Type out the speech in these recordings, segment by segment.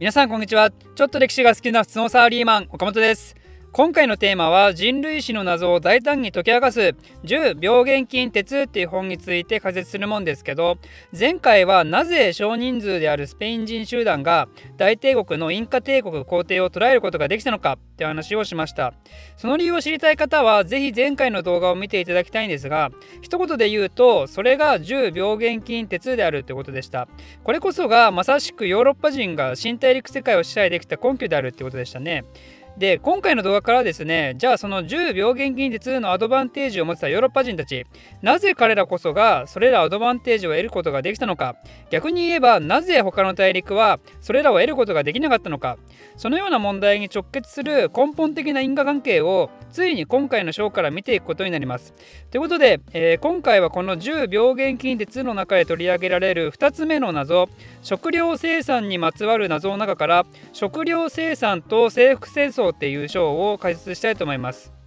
皆さんこんにちは。ちょっと歴史が好きな普通のサラリーマン岡本です。今回のテーマは人類史の謎を大胆に解き明かす。10病原菌鉄っていう本について解説するもんですけど前回はなぜ少人数であるスペイン人集団が大帝国のインカ帝国皇帝を捉えることができたのかって話をしました。その理由を知りたい方は是非前回の動画を見ていただきたいんですが一言で言うとそれが10病原菌鉄であるってことでした。これこそがまさしくヨーロッパ人が新大陸世界を支配できた根拠であるってことでしたね。で今回の動画からですねじゃあその10病原菌鉄のアドバンテージを持ってたヨーロッパ人たちなぜ彼らこそがそれらアドバンテージを得ることができたのか逆に言えばなぜ他の大陸はそれらを得ることができなかったのかそのような問題に直結する根本的な因果関係をついに今回の章から見ていくことになります。ということで、えー、今回はこの10病原菌鉄の中で取り上げられる2つ目の謎食料生産にまつわる謎の中から食料生産と征服戦争っていう章を解説したいと思います。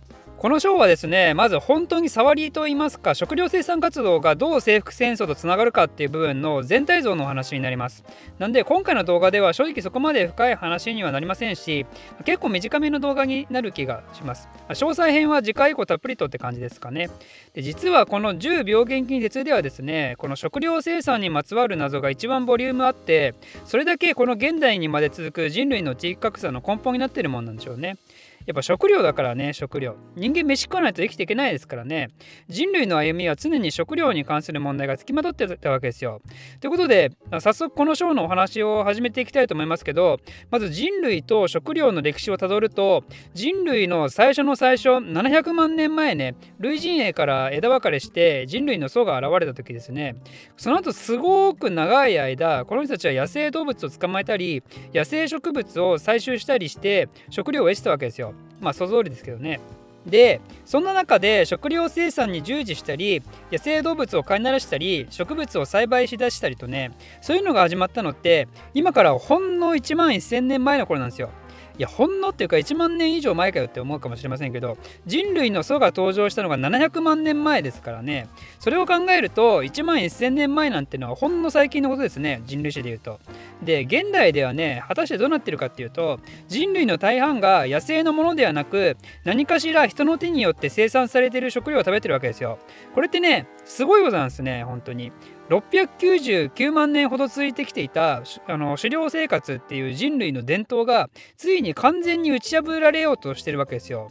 この章はですねまず本当に触りといいますか食料生産活動がどう征服戦争とつながるかっていう部分の全体像のお話になります。なんで今回の動画では正直そこまで深い話にはなりませんし結構短めの動画になる気がします。詳細編は次回以降たっぷりとって感じですかね。で実はこの10病原菌鉄ではですねこの食料生産にまつわる謎が一番ボリュームあってそれだけこの現代にまで続く人類の地域格差の根本になってるもんなんでしょうね。やっぱ食料だからね食料。人間飯食わないと生きていけないですからね。人類の歩みは常に食料に関する問題がつきまとってたわけですよ。ということで早速この章のお話を始めていきたいと思いますけどまず人類と食料の歴史をたどると人類の最初の最初700万年前ね類人猿から枝分かれして人類の層が現れた時ですね。その後すごく長い間この人たちは野生動物を捕まえたり野生植物を採集したりして食料を得てたわけですよ。まあ想像通りですけどね。でそんな中で食料生産に従事したり野生動物を飼いならしたり植物を栽培しだしたりとねそういうのが始まったのって今からほんの1万1,000年前の頃なんですよ。いやほんのっていうか1万年以上前かよって思うかもしれませんけど人類の祖が登場したのが700万年前ですからねそれを考えると1万1000年前なんてのはほんの最近のことですね人類史で言うと。で現代ではね果たしてどうなってるかっていうと人類の大半が野生のものではなく何かしら人の手によって生産されている食料を食べてるわけですよ。これってねすごいことなんですね本当に。699万年ほど続いてきていたあの狩猟生活っていう人類の伝統がついに完全に打ち破られようとしてるわけですよ。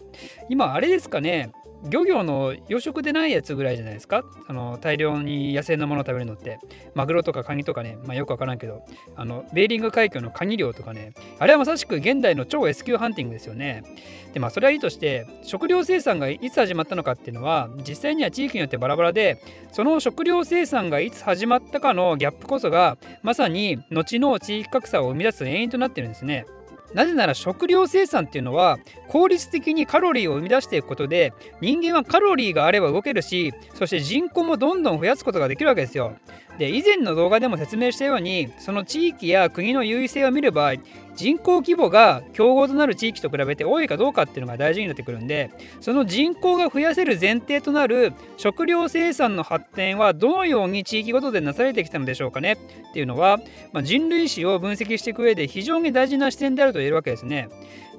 今あれですかね漁業の養殖でないやつぐらいじゃないですか？あの大量に野生のものを食べるのって。マグロとかカニとかね、まあ、よくわからんけど。あのベーリング海峡のカニ漁とかね。あれはまさしく現代の超 S 級ハンティングですよね。でまあそれはいいとして食料生産がいつ始まったのかっていうのは実際には地域によってバラバラでその食料生産がいつ始まったかのギャップこそがまさに後の地域格差を生み出す原因となってるんですね。なぜなら食料生産っていうのは効率的にカロリーを生み出していくことで人間はカロリーがあれば動けるしそして人口もどんどん増やすことができるわけですよ。で以前の動画でも説明したようにその地域や国の優位性を見る場合人口規模が競合となる地域と比べて多いかどうかっていうのが大事になってくるんでその人口が増やせる前提となる食料生産の発展はどのように地域ごとでなされてきたのでしょうかねっていうのは、まあ、人類史を分析していく上で非常に大事な視点であると言えるわけですね。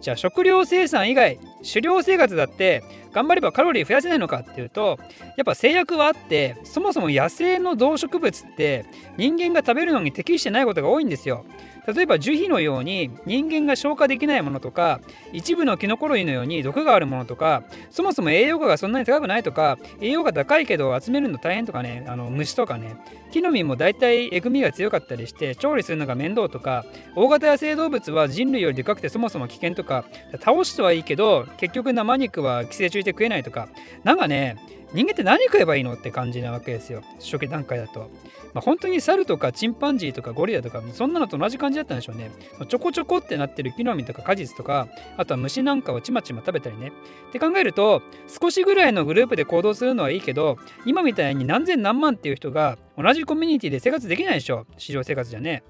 じゃあ食料生産以外狩猟生活だって頑張ればカロリー増やせないのかっていうとやっぱ制約はあってそもそも野生の動植物って人間が食べるのに適してないことが多いんですよ。例えば樹皮のように人間が消化できないものとか一部のキノコ類のように毒があるものとかそもそも栄養価がそんなに高くないとか栄養価高いけど集めるの大変とかねあの虫とかね木の実も大体えぐみが強かったりして調理するのが面倒とか大型野生動物は人類よりでかくてそもそも危険とか倒してはいいけど結局生肉は寄生虫で食えないとかなんかね人間って何食えばいいのって感じなわけですよ初期段階だと。まあ、本当に猿とかチンパンジーとかゴリラとかそんなのと同じ感じだったんでしょうね。ちょこちょこってなってる木の実とか果実とかあとは虫なんかをちまちま食べたりね。って考えると少しぐらいのグループで行動するのはいいけど今みたいに何千何万っていう人が同じコミュニティで生活できないでしょ市場生活じゃね。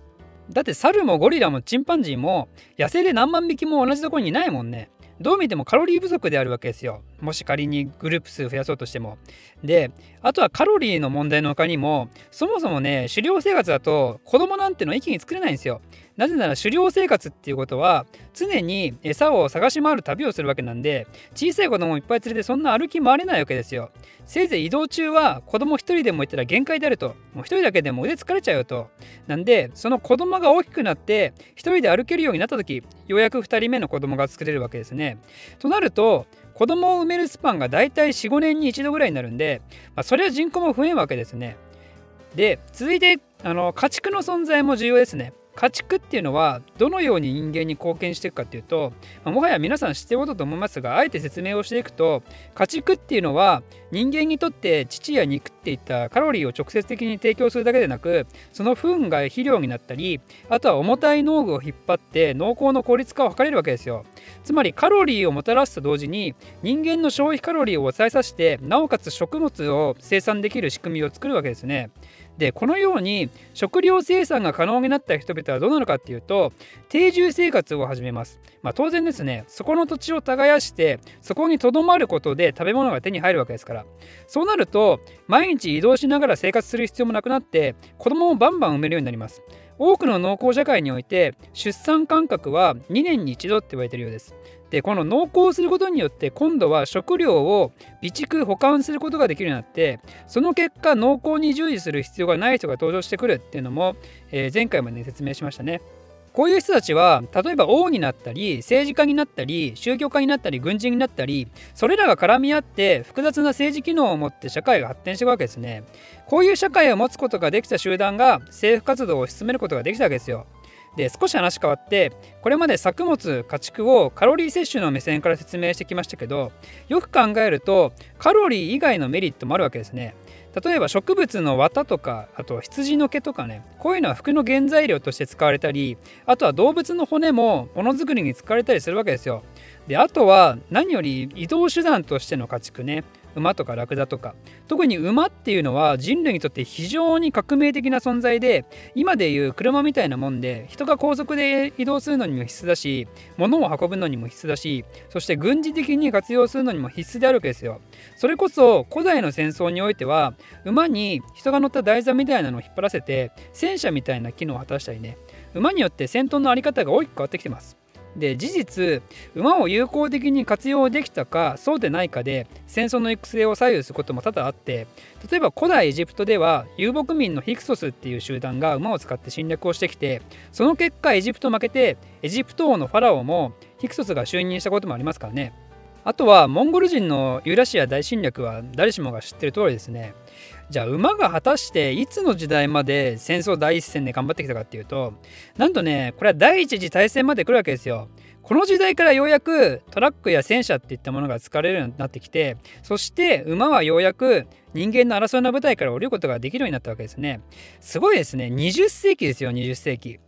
だって猿もゴリラもチンパンジーも野生で何万匹も同じところにいないもんね。どう見てもカロリー不足であるわけですよ。もし仮にグループ数増やそうとしても。で、あとはカロリーの問題の他にも、そもそもね、狩猟生活だと子供なんての一気に作れないんですよ。なぜなら狩猟生活っていうことは常に餌を探し回る旅をするわけなんで小さい子供をいっぱい連れてそんな歩き回れないわけですよせいぜい移動中は子供一人でもいたら限界であるともう一人だけでも腕疲れちゃうよとなんでその子供が大きくなって一人で歩けるようになった時ようやく2人目の子供が作れるわけですねとなると子供を産めるスパンがだいたい45年に一度ぐらいになるんで、まあ、それは人口も増えるわけですね。で続いてあの家畜の存在も重要ですね。家畜っていうのはどのように人間に貢献していくかっていうと、もはや皆さん知ってることと思いますがあえて説明をしていくと家畜っていうのは人間にとって乳や肉っていったカロリーを直接的に提供するだけでなくその糞が肥料になったりあとは重たい農具を引っ張って農耕の効率化を図れるわけですよ。つまりカロリーをもたらすと同時に人間の消費カロリーを抑えさせてなおかつ食物を生産できる仕組みを作るわけですね。でこのように食料生産が可能になった人々はどうなるかっていうと定住生活を始めます、まあ、当然ですねそこの土地を耕してそこにとどまることで食べ物が手に入るわけですから。そうなると毎日移動しながら生活する必要もなくなって子供をバンバン産めるようになります。多くの農耕社会において出産間隔は2年に1度って言われてるようですでこの農耕することによって今度は食料を備蓄保管することができるようになってその結果農耕に従事する必要がない人が登場してくるっていうのも、えー、前回まで説明しましたね。こういう人たちは例えば王になったり政治家になったり宗教家になったり軍人になったりそれらが絡み合って複雑な政治機能を持って社会が発展していくわけですね。こういう社会を持つことができた集団が政府活動を進めることができたわけですよ。で少し話変わってこれまで作物家畜をカロリー摂取の目線から説明してきましたけどよく考えるとカロリー以外のメリットもあるわけですね。例えば植物の綿とかあと羊の毛とかねこういうのは服の原材料として使われたりあとは動物の骨もものづくりに使われたりするわけですよ。であとは何より移動手段としての家畜ね馬とかラクダとか特に馬っていうのは人類にとって非常に革命的な存在で今でいう車みたいなもんで人が高速で移動するのにも必須だし物を運ぶのにも必須だしそして軍事的に活用するのにも必須であるわけですよ。それこそ古代の戦争においては馬に人が乗った台座みたいなのを引っ張らせて戦車みたいな機能を果たしたりね。馬によって戦闘の在り方が大きく変わってきてます。で事実馬を有効的に活用できたかそうでないかで戦争の行く末を左右することも多々あって例えば古代エジプトでは遊牧民のヒクソスっていう集団が馬を使って侵略をしてきてその結果エジプト負けてエジプト王のファラオもヒクソスが就任したこともありますからね。あとはモンゴル人のユーラシア大侵略は誰しもが知ってる通りですね。じゃあ馬が果たしていつの時代まで戦争第一線で頑張ってきたかっていうとなんとねこれは第一次大戦まで来るわけですよ。この時代からようやくトラックや戦車っていったものが使われるようになってきてそして馬はようやく人間の争いの舞台から降りることができるようになったわけですね。すごいですね20世紀ですよ20世紀。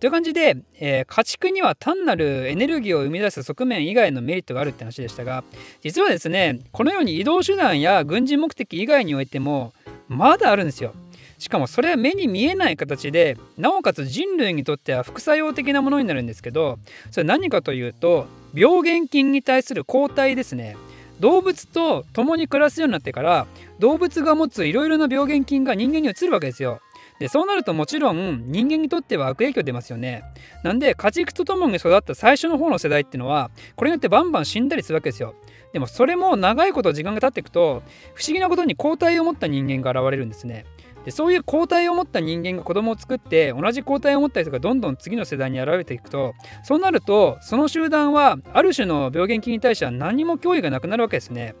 という感じで、えー、家畜には単なるエネルギーを生み出す側面以外のメリットがあるって話でしたが実はですねこのように移動手段や軍事目的以外においてもまだあるんですよ。しかもそれは目に見えない形でなおかつ人類にとっては副作用的なものになるんですけどそれ何かというと病原菌に対する抗体ですね動物と共に暮らすようになってから動物が持ついろいろな病原菌が人間に移るわけですよ。でそうなるともちろん人間にとっては悪影響出ますよね。なんで家畜と共に育った最初の方の世代っていうのはこれによってバンバン死んだりするわけですよ。でもそれも長いこと時間が経っていくと不思議なことに抗体を持った人間が現れるんですね。でそういう抗体を持った人間が子供を作って同じ抗体を持った人がどんどん次の世代に現れていくとそうなるとその集団はある種の病原菌に対しては何も脅威がなくなるわけですね。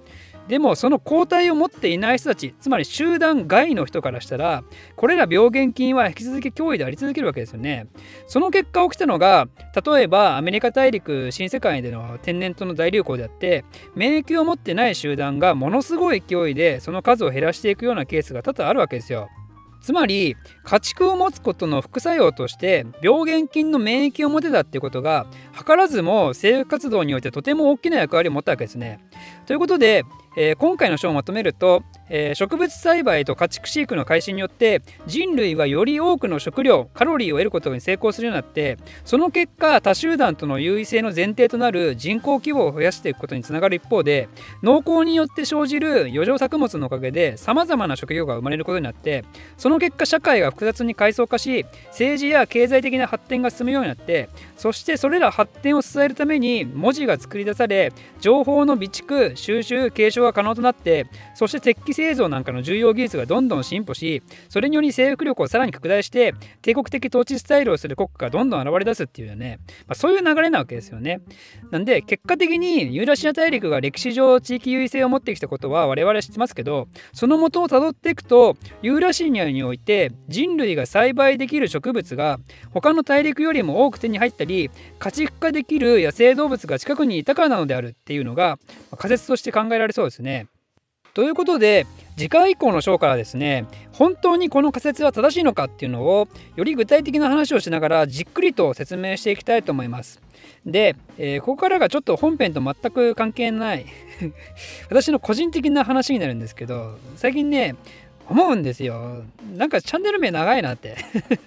でもその抗体を持っていない人たちつまり集団外の人からしたらこれら病原菌は引き続き脅威であり続けるわけですよね。その結果起きたのが例えばアメリカ大陸新世界での天然痘の大流行であって免疫を持ってない集団がものすごい勢いでその数を減らしていくようなケースが多々あるわけですよ。つまり家畜を持つことの副作用として病原菌の免疫を持てたっていうことが図らずも生活活動においてとても大きな役割を持ったわけですね。ということで、えー、今回の章をまとめるとえー、植物栽培と家畜飼育の開始によって人類はより多くの食料カロリーを得ることに成功するようになってその結果多集団との優位性の前提となる人口規模を増やしていくことにつながる一方で農耕によって生じる余剰作物のおかげでさまざまな職業が生まれることになってその結果社会が複雑に階層化し政治や経済的な発展が進むようになってそしてそれら発展を支えるために文字が作り出され情報の備蓄収集継承が可能となってそして鉄器製造なんかの重要技術がどんどん進歩しそれにより征服力をさらに拡大して帝国的統治スタイルをする国家がどんどん現れ出すっていうね、まあ、そういう流れなわけですよね。なんで結果的にユーラシア大陸が歴史上地域優位性を持ってきたことは我々は知ってますけどその元をたどっていくとユーラシニアにおいて人類が栽培できる植物が他の大陸よりも多く手に入ったり家畜化できる野生動物が近くにいたからなのであるっていうのが仮説として考えられそうですね。ということで次回以降の章からですね本当にこの仮説は正しいのかっていうのをより具体的な話をしながらじっくりと説明していきたいと思います。で、えー、ここからがちょっと本編と全く関係ない 私の個人的な話になるんですけど最近ね思うんですよなんかチャンネル名長いなって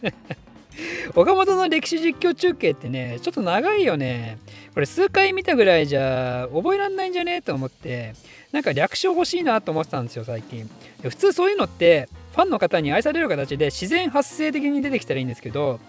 岡本の歴史実況中継ってねちょっと長いよね。これ数回見たぐらいじゃ覚えらんないんじゃね？えと思ってなんか略称欲しいなと思ってたんですよ最近。普通そういうのってファンの方に愛される形で自然発生的に出てきたらいいんですけど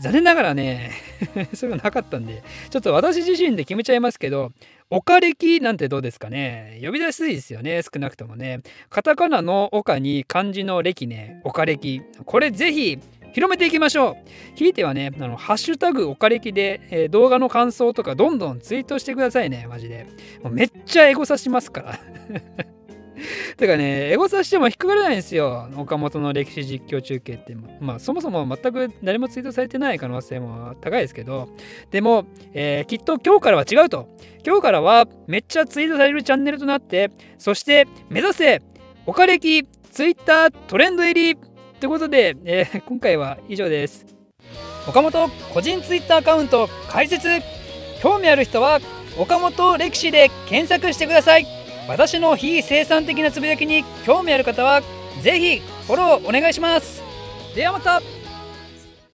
残念ながらね そういうのなかったんでちょっと私自身で決めちゃいますけど岡歴なんてどうですかね？呼び出しすいですよね少なくともね。カタカナの岡に漢字の歴ね岡歴。これぜひ広めていきましょうひいてはねあのハッシュタグおかれきで、えー、動画の感想とかどんどんツイートしてくださいねマジでもうめっちゃエゴサしますから てかね、エゴサしても引っかからないんですよ。岡本の歴史実況中継って。まあ、そもそも全く誰もツイートされてない可能性も高いですけど、でも、えー、きっと今日からは違うと。今日からはめっちゃツイートされるチャンネルとなって、そして目指せ、岡歴ツイッタートレンド入りということで、えー、今回は以上です。岡本個人ツイッターアカウント開設。興味ある人は岡本歴史で検索してください。私の非生産的なつぶやきに興味ある方はぜひフォローお願いします。ではまた。